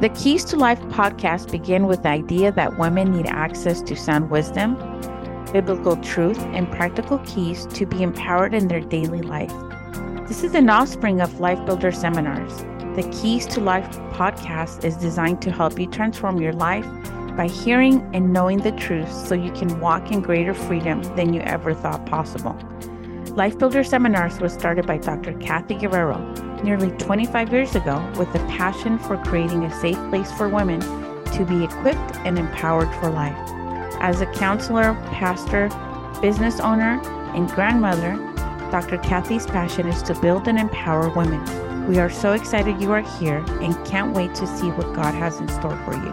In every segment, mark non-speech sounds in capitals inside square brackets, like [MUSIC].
The Keys to Life podcast begin with the idea that women need access to sound wisdom, biblical truth, and practical keys to be empowered in their daily life. This is an offspring of Life Builder seminars. The Keys to Life podcast is designed to help you transform your life by hearing and knowing the truth so you can walk in greater freedom than you ever thought possible. Life Builder Seminars was started by Dr. Cathy Guerrero nearly 25 years ago with a passion for creating a safe place for women to be equipped and empowered for life. As a counselor, pastor, business owner, and grandmother, Dr. Cathy's passion is to build and empower women. We are so excited you are here and can't wait to see what God has in store for you.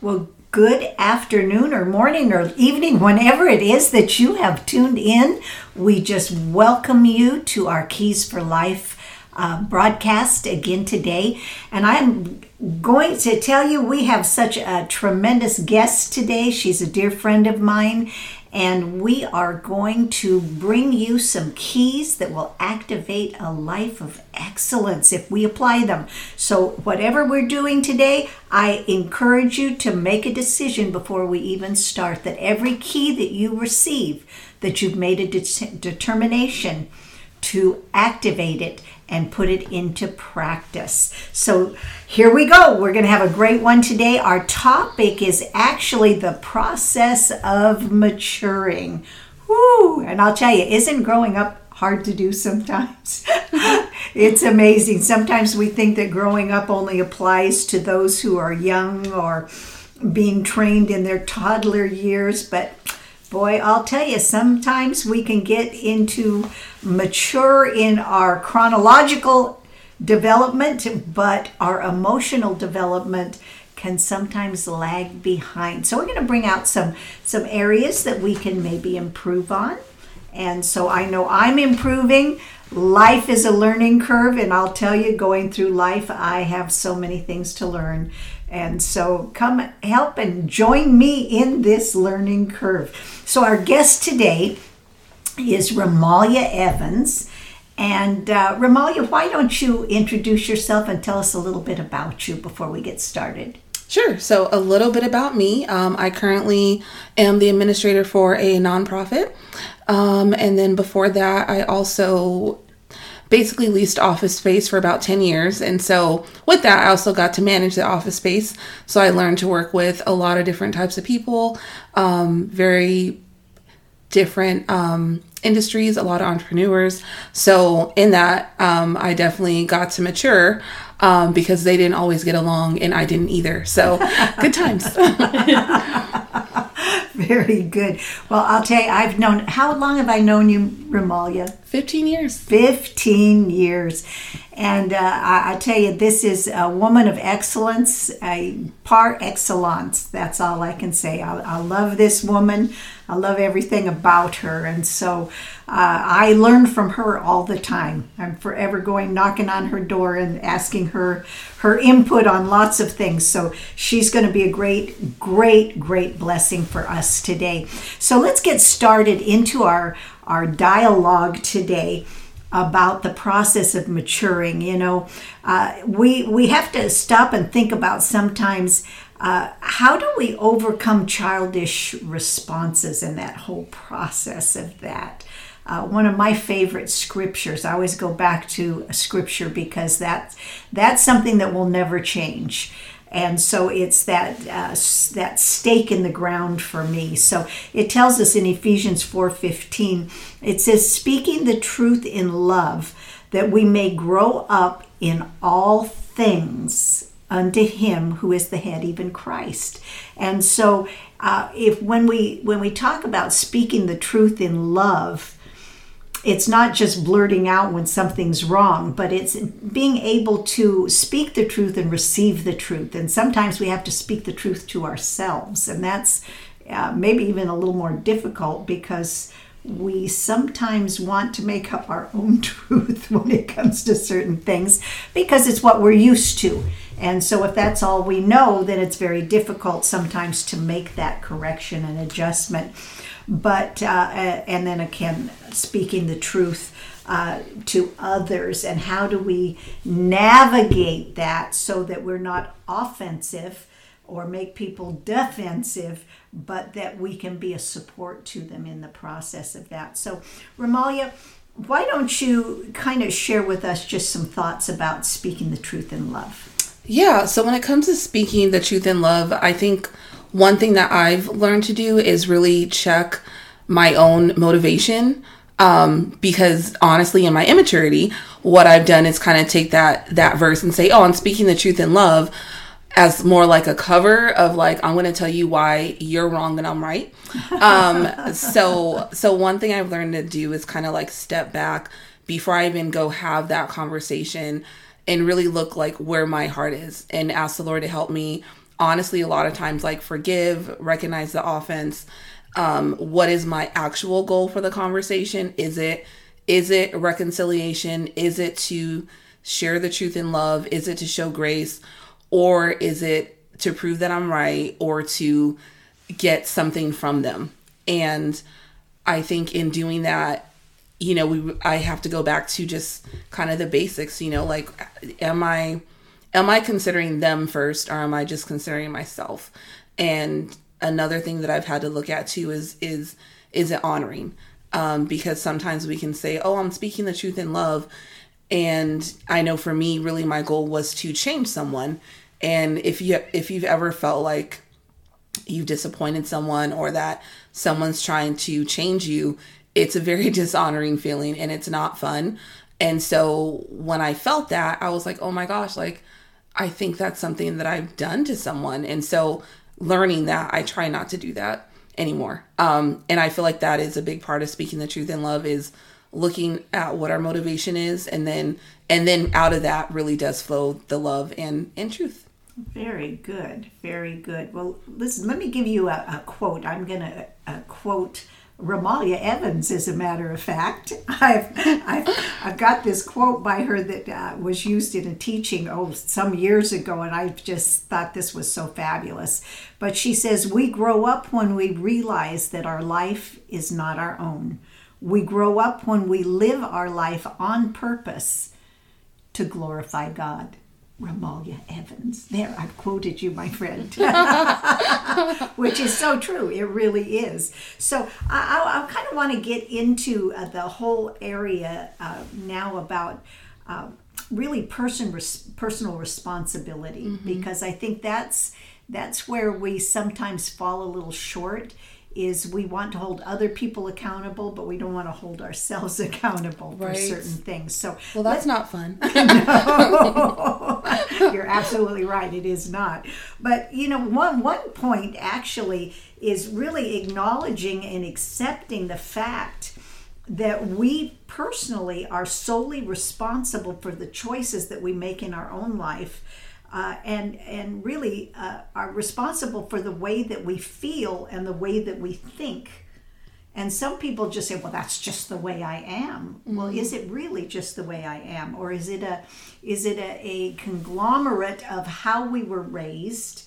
Well, good afternoon or morning or evening, whenever it is that you have tuned in. We just welcome you to our Keys for Life uh, broadcast again today. And I'm going to tell you, we have such a tremendous guest today. She's a dear friend of mine, and we are going to bring you some keys that will activate a life of excellence if we apply them. So, whatever we're doing today, I encourage you to make a decision before we even start that every key that you receive, that you've made a de- determination to activate it and put it into practice. So here we go. We're going to have a great one today. Our topic is actually the process of maturing. Woo! And I'll tell you, isn't growing up hard to do sometimes? [LAUGHS] it's amazing. Sometimes we think that growing up only applies to those who are young or being trained in their toddler years, but boy, I'll tell you, sometimes we can get into mature in our chronological development, but our emotional development can sometimes lag behind. So we're going to bring out some some areas that we can maybe improve on. And so I know I'm improving. Life is a learning curve and I'll tell you going through life I have so many things to learn. And so come help and join me in this learning curve. So our guest today is Remaliah Evans. And uh, Remaliah, why don't you introduce yourself and tell us a little bit about you before we get started? Sure. So, a little bit about me. Um, I currently am the administrator for a nonprofit. Um, and then before that, I also basically leased office space for about 10 years. And so, with that, I also got to manage the office space. So, I learned to work with a lot of different types of people, um, very different um, industries, a lot of entrepreneurs. So, in that, um, I definitely got to mature um, because they didn't always get along and I didn't either. So, [LAUGHS] good times. Very good. Well, I'll tell you, I've known, how long have I known you, Remaliah? 15 years. 15 years. And uh, I, I, tell you, this is a woman of excellence, a par excellence. That's all I can say. I, I love this woman. I love everything about her. And so uh, I learn from her all the time. I'm forever going knocking on her door and asking her her input on lots of things. So she's going to be a great, great, great blessing for us today. So let's get started into our, our dialogue today about the process of maturing. You know, uh, we we have to stop and think about sometimes uh, how do we overcome childish responses in that whole process of that? Uh, one of my favorite scriptures. I always go back to a scripture because that that's something that will never change. And so it's that uh, that stake in the ground for me. So it tells us in Ephesians 4:15, it says, "Speaking the truth in love, that we may grow up in all things unto him who is the head even christ and so uh, if when we when we talk about speaking the truth in love it's not just blurting out when something's wrong but it's being able to speak the truth and receive the truth and sometimes we have to speak the truth to ourselves and that's uh, maybe even a little more difficult because we sometimes want to make up our own [LAUGHS] truth when it comes to certain things because it's what we're used to. And so, if that's all we know, then it's very difficult sometimes to make that correction and adjustment. But, uh, and then again, speaking the truth uh, to others, and how do we navigate that so that we're not offensive or make people defensive, but that we can be a support to them in the process of that. So, Remaliah, why don't you kind of share with us just some thoughts about speaking the truth in love? Yeah, so when it comes to speaking the truth in love, I think one thing that I've learned to do is really check my own motivation. Um, because honestly, in my immaturity, what I've done is kind of take that that verse and say, "Oh, I'm speaking the truth in love," as more like a cover of like I'm going to tell you why you're wrong and I'm right. [LAUGHS] Um, so so one thing I've learned to do is kind of like step back before I even go have that conversation and really look like where my heart is and ask the Lord to help me. Honestly, a lot of times like forgive, recognize the offense. Um, what is my actual goal for the conversation? Is it is it reconciliation? Is it to share the truth in love? Is it to show grace? or is it to prove that I'm right or to get something from them? And I think in doing that, you know, we I have to go back to just kind of the basics, you know, like am I am I considering them first or am I just considering myself? And another thing that I've had to look at too is is is it honoring? Um, because sometimes we can say, "Oh, I'm speaking the truth in love," and I know for me, really, my goal was to change someone, and if you if you've ever felt like you've disappointed someone or that someone's trying to change you, it's a very [LAUGHS] dishonoring feeling and it's not fun. And so when I felt that, I was like, "Oh my gosh, like I think that's something that I've done to someone." And so learning that, I try not to do that anymore. Um and I feel like that is a big part of speaking the truth in love is looking at what our motivation is and then and then out of that really does flow the love and and truth very good, very good. Well, listen, let me give you a, a quote. I'm going to quote Remaliah Evans, as a matter of fact. [LAUGHS] I've, I've, I've got this quote by her that uh, was used in a teaching, oh, some years ago, and I just thought this was so fabulous. But she says, We grow up when we realize that our life is not our own. We grow up when we live our life on purpose to glorify God. Remaliah Evans. There, I've quoted you, my friend, [LAUGHS] [LAUGHS] which is so true. It really is. So I, I, kind of want to get into uh, the whole area uh, now about. Uh, really person res- personal responsibility mm-hmm. because I think that's that's where we sometimes fall a little short is we want to hold other people accountable, but we don't want to hold ourselves [LAUGHS] accountable right. for certain things. So, well, that's let, not fun. [LAUGHS] [LAUGHS] no, you're absolutely right. It is not. But you know, one one point actually is really acknowledging and accepting the fact that we personally are solely responsible for the choices that we make in our own life uh, and and really uh, are responsible for the way that we feel and the way that we think. And some people just say, "Well, that's just the way I am." Mm-hmm. Well, is it really just the way I am, or is it a is it a, a conglomerate of how we were raised?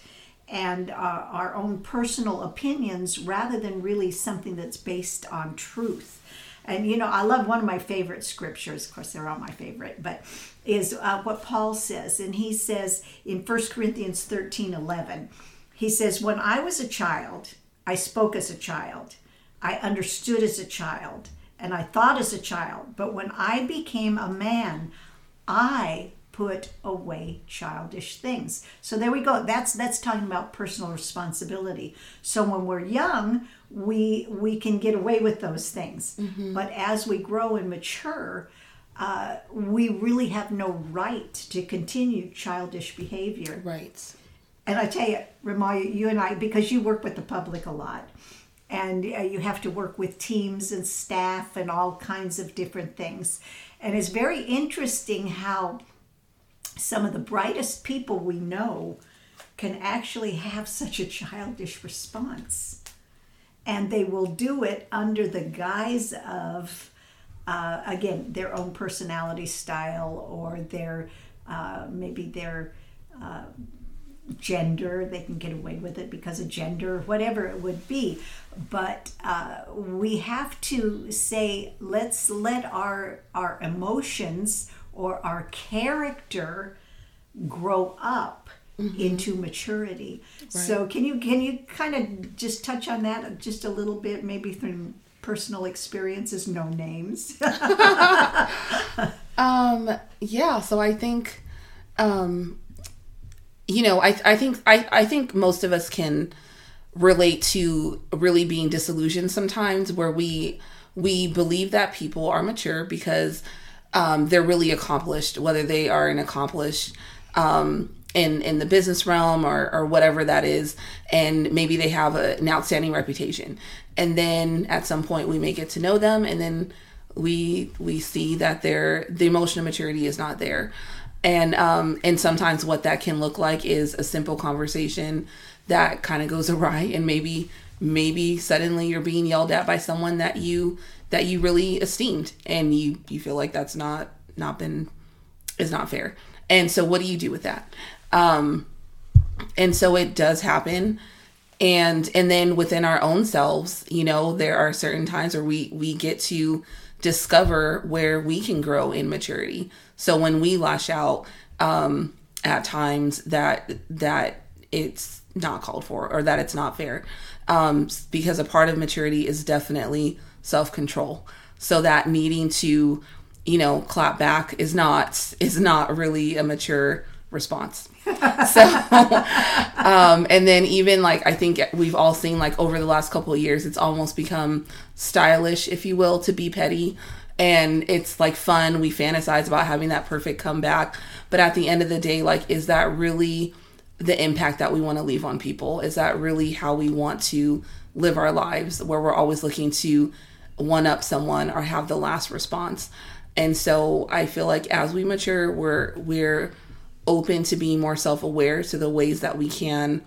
and uh, our own personal opinions rather than really something that's based on truth. And you know, I love one of my favorite scriptures. Of course, they're all my favorite, but is uh, what Paul says. And he says in 1 Corinthians 13 11, he says, When I was a child, I spoke as a child, I understood as a child, and I thought as a child. But when I became a man, I put away childish things. So there we go. That's that's talking about personal responsibility. So when we're young, we we can get away with those things. Mm-hmm. But as we grow and mature, uh, we really have no right to continue childish behavior. Right. And I tell you, Remaliah, you and I, because you work with the public a lot, and uh, you have to work with teams and staff and all kinds of different things. And it's very interesting how some of the brightest people we know can actually have such a childish response. And they will do it under the guise of uh, again their own personality style or their uh, maybe their uh, gender. They can get away with it because of gender, whatever it would be. But uh, we have to say, let's let our our emotions or our character grow up mm-hmm. into maturity. Right. So can you can you kind of just touch on that just a little bit, maybe through personal experiences, no names. [LAUGHS] um, yeah. So I think, um, you know, I I think I I think most of us can relate to really being disillusioned sometimes, where we we believe that people are mature because um, they're really accomplished, whether they are an accomplished um, in in the business realm or or whatever that is, and maybe they have a, an outstanding reputation. And then at some point we may get to know them, and then we we see that their the emotional maturity is not there. And um, and sometimes what that can look like is a simple conversation that kind of goes [LAUGHS] awry, and maybe maybe suddenly you're being yelled at by someone that you that you really esteemed and you you feel like that's not not been is not fair and so what do you do with that um and so it does happen and and then within our own selves you know there are certain times where we we get to discover where we can grow in maturity so when we lash out um at times that that it's not called for or that it's not fair um because a part of maturity is definitely self control. So that needing to, you know, clap back is not is not really a mature response. so [LAUGHS] um and then even like I think we've all seen like over the last couple of years it's almost become stylish if you will to be petty and it's like fun we fantasize about having that perfect comeback but at the end of the day like is that really the impact that we want to leave on people is that really how we want to live our lives where we're always looking to one up someone or have the last response. And so I feel like as we mature, we're we're open to being more self-aware to the ways that we can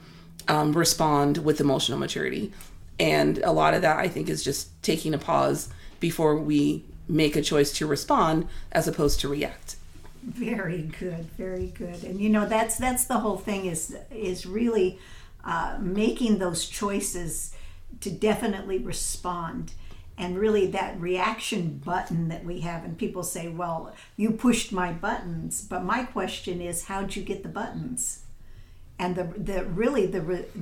um, respond with emotional maturity. And a lot of that I think is just taking a pause before we make a choice to respond as opposed to react. Very good, very good. And you know that's that's the whole thing is is really uh, making those choices to definitely respond and really that reaction button that we have and people say well you pushed my buttons. But my question is how'd you get the buttons? And the, the really the,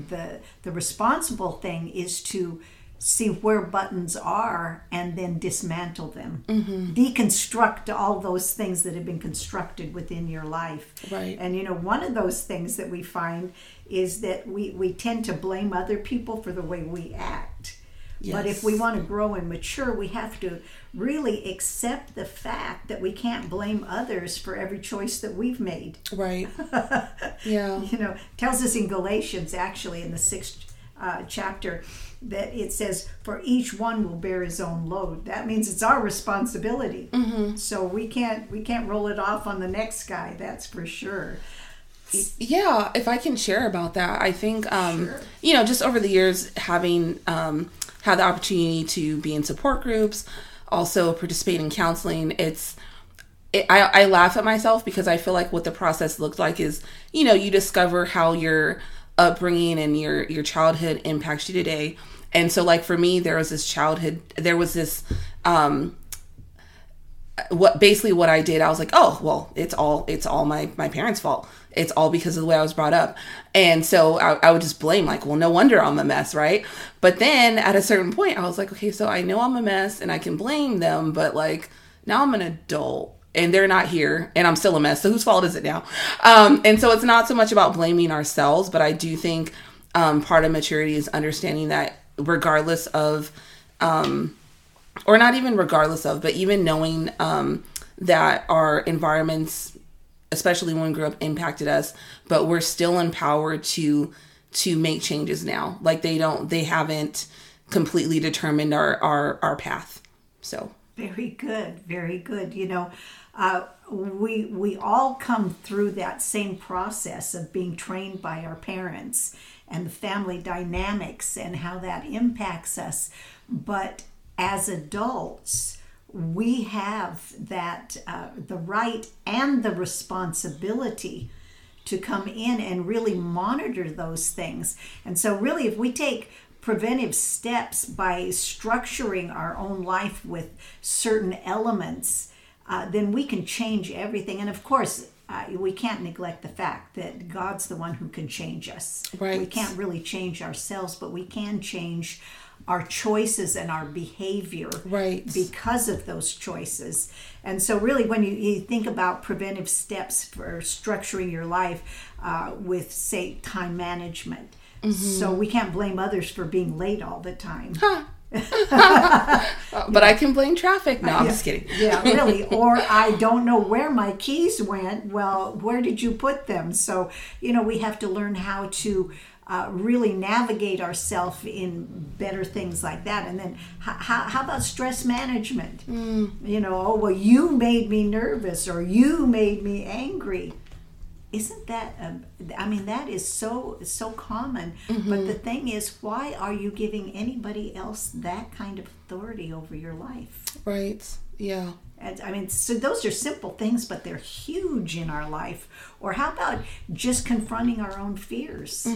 the the responsible thing is to see where buttons are and then dismantle them. Mm-hmm. deconstruct all those things that have been constructed within your life. Right. And you know one of those things that we find is that we we tend to blame other people for the way we act Yes. But if we want to grow and mature, we have to really accept the fact that we can't blame others for every choice that we've made. Right. [LAUGHS] yeah. You know, tells us in Galatians, actually, in the sixth uh, chapter, that it says, "For each one will bear his own load." That means it's our responsibility. Mm-hmm. So we can't we can't roll it off on the next guy. That's for sure. Yeah, if I can share about that, I think um, sure. you know, just over the years having um, had the opportunity to be in support groups, also participate in counseling. It's it, I, I laugh at myself because I feel like what the process looked like is, you know, you discover how your upbringing and your your childhood impacts you today. And so like for me, there was this childhood, there was this um what basically what I did, I was like, oh well, it's all it's all my my parents' fault it's all because of the way I was brought up. And so I, I, would just blame, like, well, no wonder I'm a mess, right? But then at a certain point, I was like, okay, so I know I'm a mess and I can blame them, but like now I'm an adult and they're not here and I'm still a mess. So whose fault is it now? Um, and so it's not so much about blaming ourselves, but I do think um, part of maturity is understanding that regardless of, um, or not even regardless of, but even knowing um, that our environments especially when we grew up impacted us but we're still empowered to to make changes now. Like they don't they haven't completely determined our our our path. So. Very good very good. You know uh, we we all come through that same process of being trained by our parents and the family dynamics and how that impacts us. But as adults we have that uh, the right and the responsibility to come in and really monitor those things. And so, really, if we take preventive steps by structuring our own life with certain elements, uh, then we can change everything. And of course, uh, we can't neglect the fact that God's the one who can change us. Right. We can't really change ourselves, but we can change our choices and our behavior Right. because of those choices. And so, really, when you, you think about preventive steps for structuring your life uh, with, say, time management, so we can't blame others for being late all the time. Uh, [LAUGHS] but I can blame traffic. No, I'm just kidding. yeah, really. [LAUGHS] Or I don't know where my keys went. Well, where did you put them? So, you know, we have to learn how to uh, really navigate ourselves in better things like that. And then, how, how about stress management? You know, oh, well, you made me nervous or you made me angry. Isn't that, um, I mean, that is so, so common. But the thing is, why are you giving anybody else that kind of authority over your life? Right. Yeah. And, I mean, so those are simple things, but they're huge in our life. Or how about just confronting our own fears?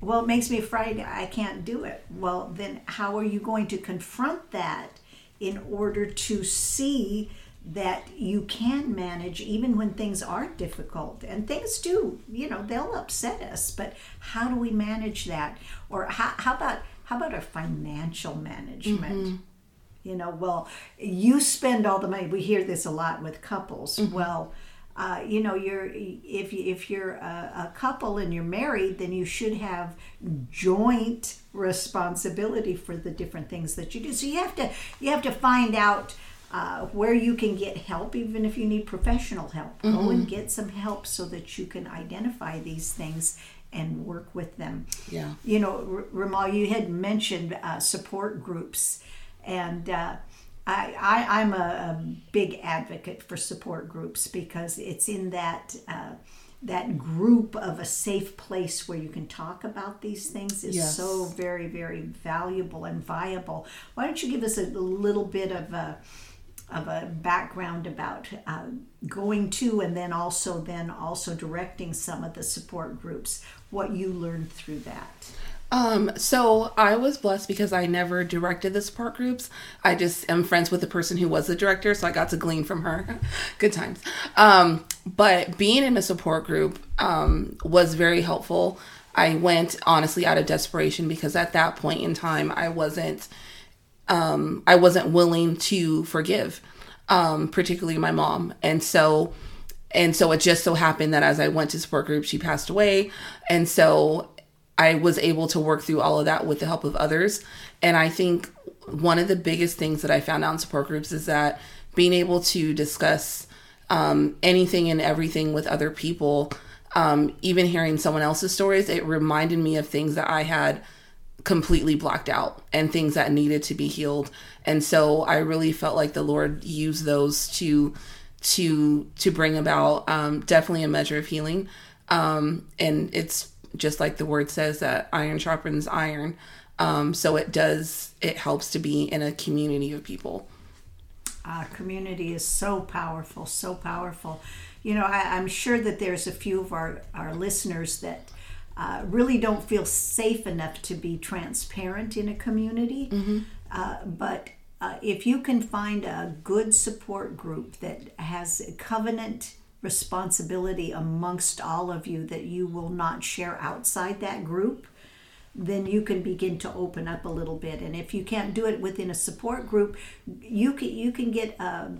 Well, it makes me afraid I can't do it. Well, then how are you going to confront that in order to see that you can manage even when things are difficult? And things do, you know, they'll upset us, but how do we manage that? Or how, how about how about our financial management? you know well you spend all the money we hear this a lot with couples well uh, you know you're if you, if you're a, a couple and you're married then you should have joint responsibility for the different things that you do so you have to you have to find out uh, where you can get help even if you need professional help go and get some help so that you can identify these things and work with them Yeah. you know, R- Ramal, you had mentioned uh, support groups, and uh, I, I, I'm a, a big advocate for support groups because it's in that uh, that group of a safe place where you can talk about these things is Yes. so very, very valuable and viable. Why don't you give us a little bit of a of a background about uh, going to and then also then also directing some of the support groups what you learned through that Um, so I was blessed because I never directed the support groups. I just am friends with the person who was the director, so I got to glean from her. [LAUGHS] Good times. Um, but being in a support group um, was very helpful. I went honestly out of desperation because at that point in time I wasn't um, I wasn't willing to forgive, um, particularly my mom. And so, and so it just so happened that as I went to support group, she passed away. And so I was able to work through all of that with the help of others. And I think one of the biggest things that I found out in support groups is that being able to discuss um, anything and everything with other people, um, even hearing someone else's stories, it reminded me of things that I had completely blocked out and things that needed to be healed. And so i really felt like the lord used those to to to bring about um, definitely a measure of healing. Um, and it's just like the word says that iron sharpens iron. Um, so it does it helps to be in a community of people. Uh, community is so powerful, so powerful. You know, I, I'm sure that there's a few of our, our listeners that uh, really don't feel safe enough to be transparent in a community. Uh, but uh, if you can find a good support group that has a covenant responsibility amongst all of you that you will not share outside that group, then you can begin to open up a little bit. And if you can't do it within a support group, you can you can get a,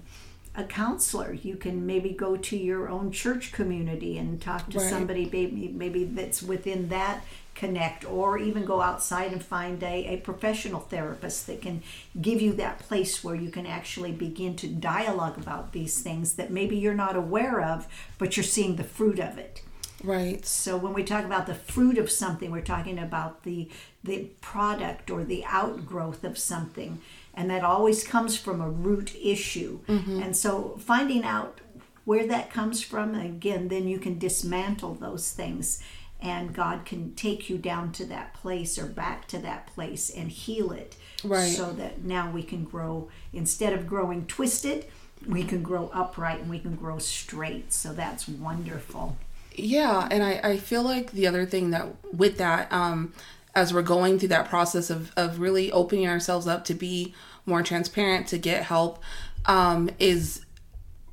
a counselor. You can maybe go to your own church community and talk to Right. somebody maybe maybe that's within that connect or even go outside and find a, a professional therapist that can give you that place where you can actually begin to dialogue about these things that maybe you're not aware of but you're seeing the fruit of it right so when we talk about the fruit of something, we're talking about the the product or the outgrowth of something, and that always comes from a root issue. And so finding out where that comes from, again, then you can dismantle those things, and God can take you down to that place or back to that place and heal it, Right. so that now we can grow instead of growing twisted. We can grow upright and we can grow straight. So that's wonderful. Yeah, and I, I feel like the other thing that with that, um, as we're going through that process of, of really opening ourselves up to be more transparent, to get help, um, is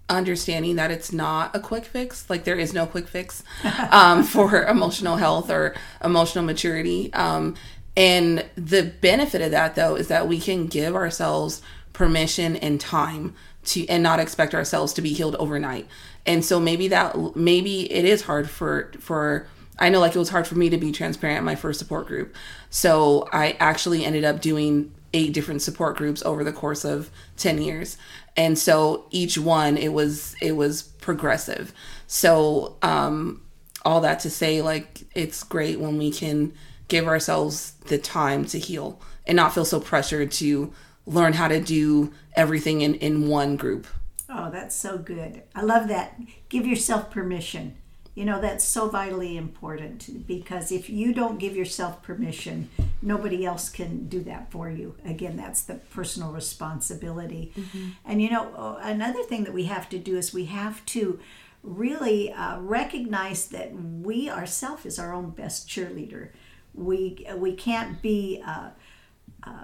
understanding that it's not a quick fix. Like there is no quick fix [LAUGHS] um, for emotional health or emotional maturity. Um, and the benefit of that, though, is that we can give ourselves permission and time to and not expect ourselves to be healed overnight. And so maybe that maybe it is hard for for I know like it was hard for me to be transparent in my first support group. So I actually ended up doing eight different support groups over the course of 10 years. And so each one it was it was progressive. So um all that to say like it's great when we can give ourselves the time to heal and not feel so pressured to learn how to do everything in, in one group. Oh, that's so good. I love that. Give yourself permission. You know, that's so vitally important because if you don't give yourself permission, nobody else can do that for you. Again, that's the personal responsibility. Mm-hmm. And, you know, oh, another thing that we have to do is we have to really uh, recognize that we ourselves is our own best cheerleader. We, we can't be. Uh, uh,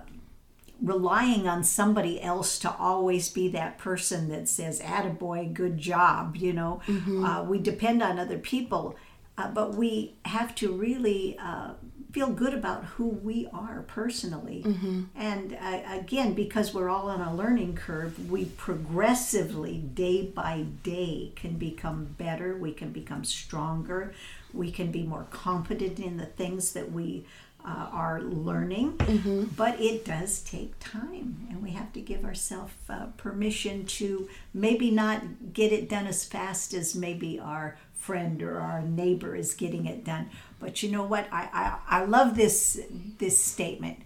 relying on somebody else to always be that person that says attaboy good job you know mm-hmm. uh, we depend on other people uh, but we have to really uh, feel good about who we are personally mm-hmm. and uh, again because we're all on a learning curve we progressively day by day can become better we can become stronger we can be more confident in the things that we uh, are learning, mm-hmm. but it does take time, and we have to give ourselves uh, permission to maybe not get it done as fast as maybe our friend or our neighbor is getting it done. But you know what? I, I, I love this this statement.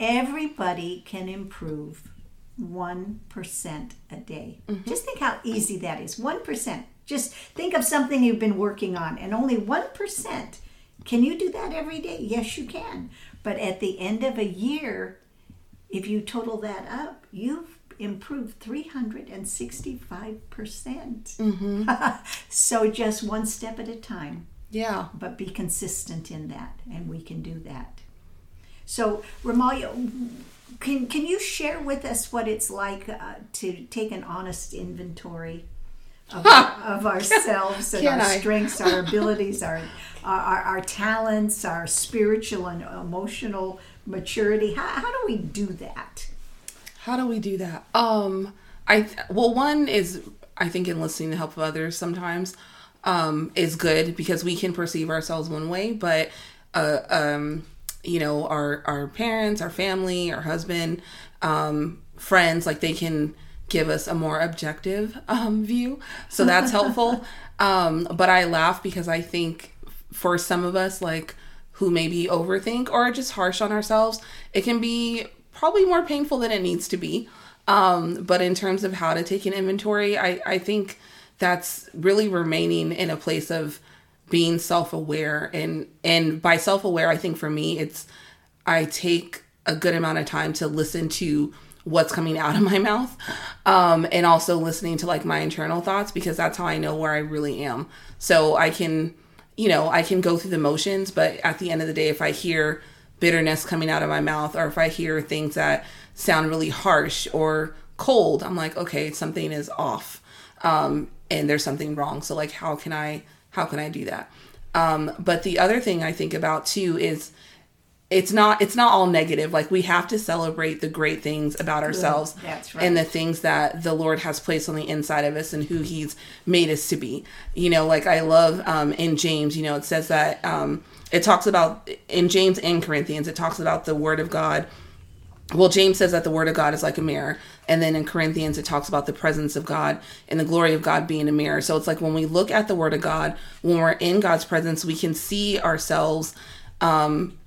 Everybody can improve one percent a day. Mm-hmm. Just think how easy that is. One percent. Just think of something you've been working on, and only one percent can you do that every day? Yes, you can. But at the end of a year, if you total that up, you've improved 365%. percent mm hmm [LAUGHS] so just one step at a time. Yeah. But be consistent in that, and we can do that. So, Remaliah, can, can you share with us what it's like uh, to take an honest inventory of, of ourselves and Can our I? strengths, our [LAUGHS] abilities, our, our, our talents, our spiritual and emotional maturity. How, how do we do that? How do we do that? Um, I well, one is I think in listening to help of others sometimes um, is good because we can perceive ourselves one way, but uh, um, you know, our our parents, our family, our husband, um, friends, like they can give us a more objective um, view. So that's helpful. [LAUGHS] um, but I laugh because I think for some of us, like who maybe overthink or are just harsh on ourselves, it can be probably more painful than it needs to be. Um, but in terms of how to take an inventory, I, I think that's really remaining in a place of being self-aware and and by self-aware i think for me it's i take a good amount of time to listen to what's coming out of my mouth um, and also listening to like my internal thoughts because that's how i know where i really am. So i can you know i can go through the motions but at the end of the day if i hear bitterness coming out of my mouth or if i hear things that sound really harsh or cold i'm like okay something is off um, and there's something wrong. So like how can i how can i do that? Um, but the other thing i think about too is it's not it's not all negative. Like we have to celebrate the great things about ourselves right. and the things that the lord has placed on the inside of us and who he's made us to be. You know like i love um, in james you know it says that um, it talks about in james and corinthians it talks about the word of god. Well james says that the word of god is like a mirror and then in corinthians it talks about the presence of god and the glory of god being a mirror. So it's like when we look at the word of god when we're in god's presence we can see ourselves um,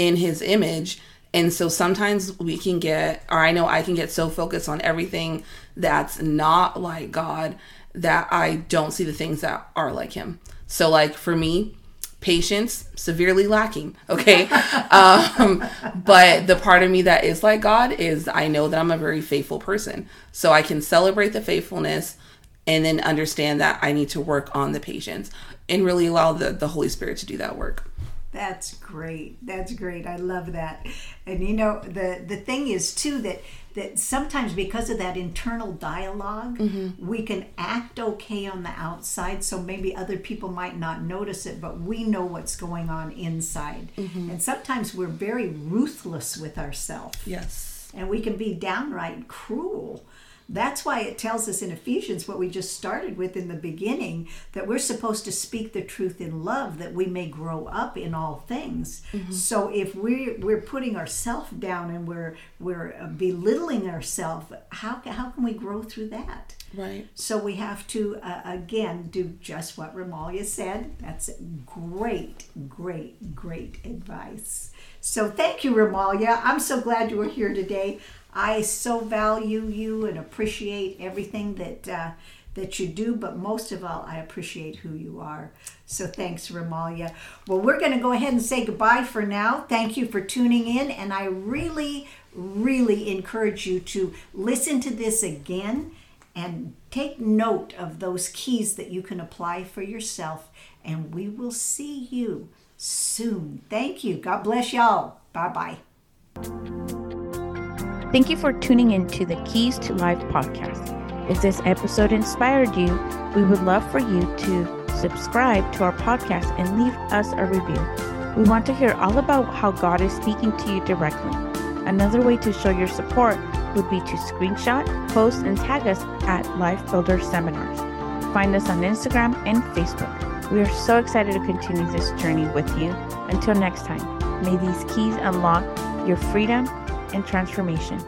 in his image. And so sometimes we can get, or I know I can get so focused on everything that's not like God that I don't see the things that are like him. So, like for me, patience severely lacking [LAUGHS] okay um but the part of me that is like god is i know that i'm a very faithful person so i can celebrate the faithfulness and then understand that I need to work on the patience and really allow the, the Holy Spirit to do that work. That's great. That's great. I love that. And you know, the the thing is too that that sometimes because of that internal dialog mm-hmm. we can act okay on the outside so maybe other people might not notice it but we know what's going on inside mm-hmm. and sometimes we're very ruthless with ourselves yes and we can be downright cruel that's why it tells us in Ephesians what we just started with in the beginning that we're supposed to speak the truth in love that we may grow up in all things. Mm-hmm. So if we we're putting ourselves down and we're we're uh, belittling ourselves, how how can we grow through that? Right. So we have to uh, again do just what Remaliah said. That's great, great, great advice. So thank you, Remaliah. I'm so glad you were here today. I so value you and appreciate everything that uh, that you do, but most of all, I appreciate who you are. So thanks, Remaliah. Well, we're going to go ahead and say goodbye for now. Thank you for tuning in, and I really, really encourage you to listen to this again and take note of those keys that you can apply for yourself. And we will see you soon. Thank you. God bless y'all. Bye bye. Thank you for tuning in to the Keys to Life podcast. If this episode inspired you, we would love for you to subscribe to our podcast and leave us a review. We want to hear all about how God is speaking to you directly. Another way to show your support would be to screenshot, post, and tag us at Life Builder Seminars. Find us on Instagram and Facebook. We are so excited to continue this journey with you. Until next time, may these keys unlock your freedom and transformation.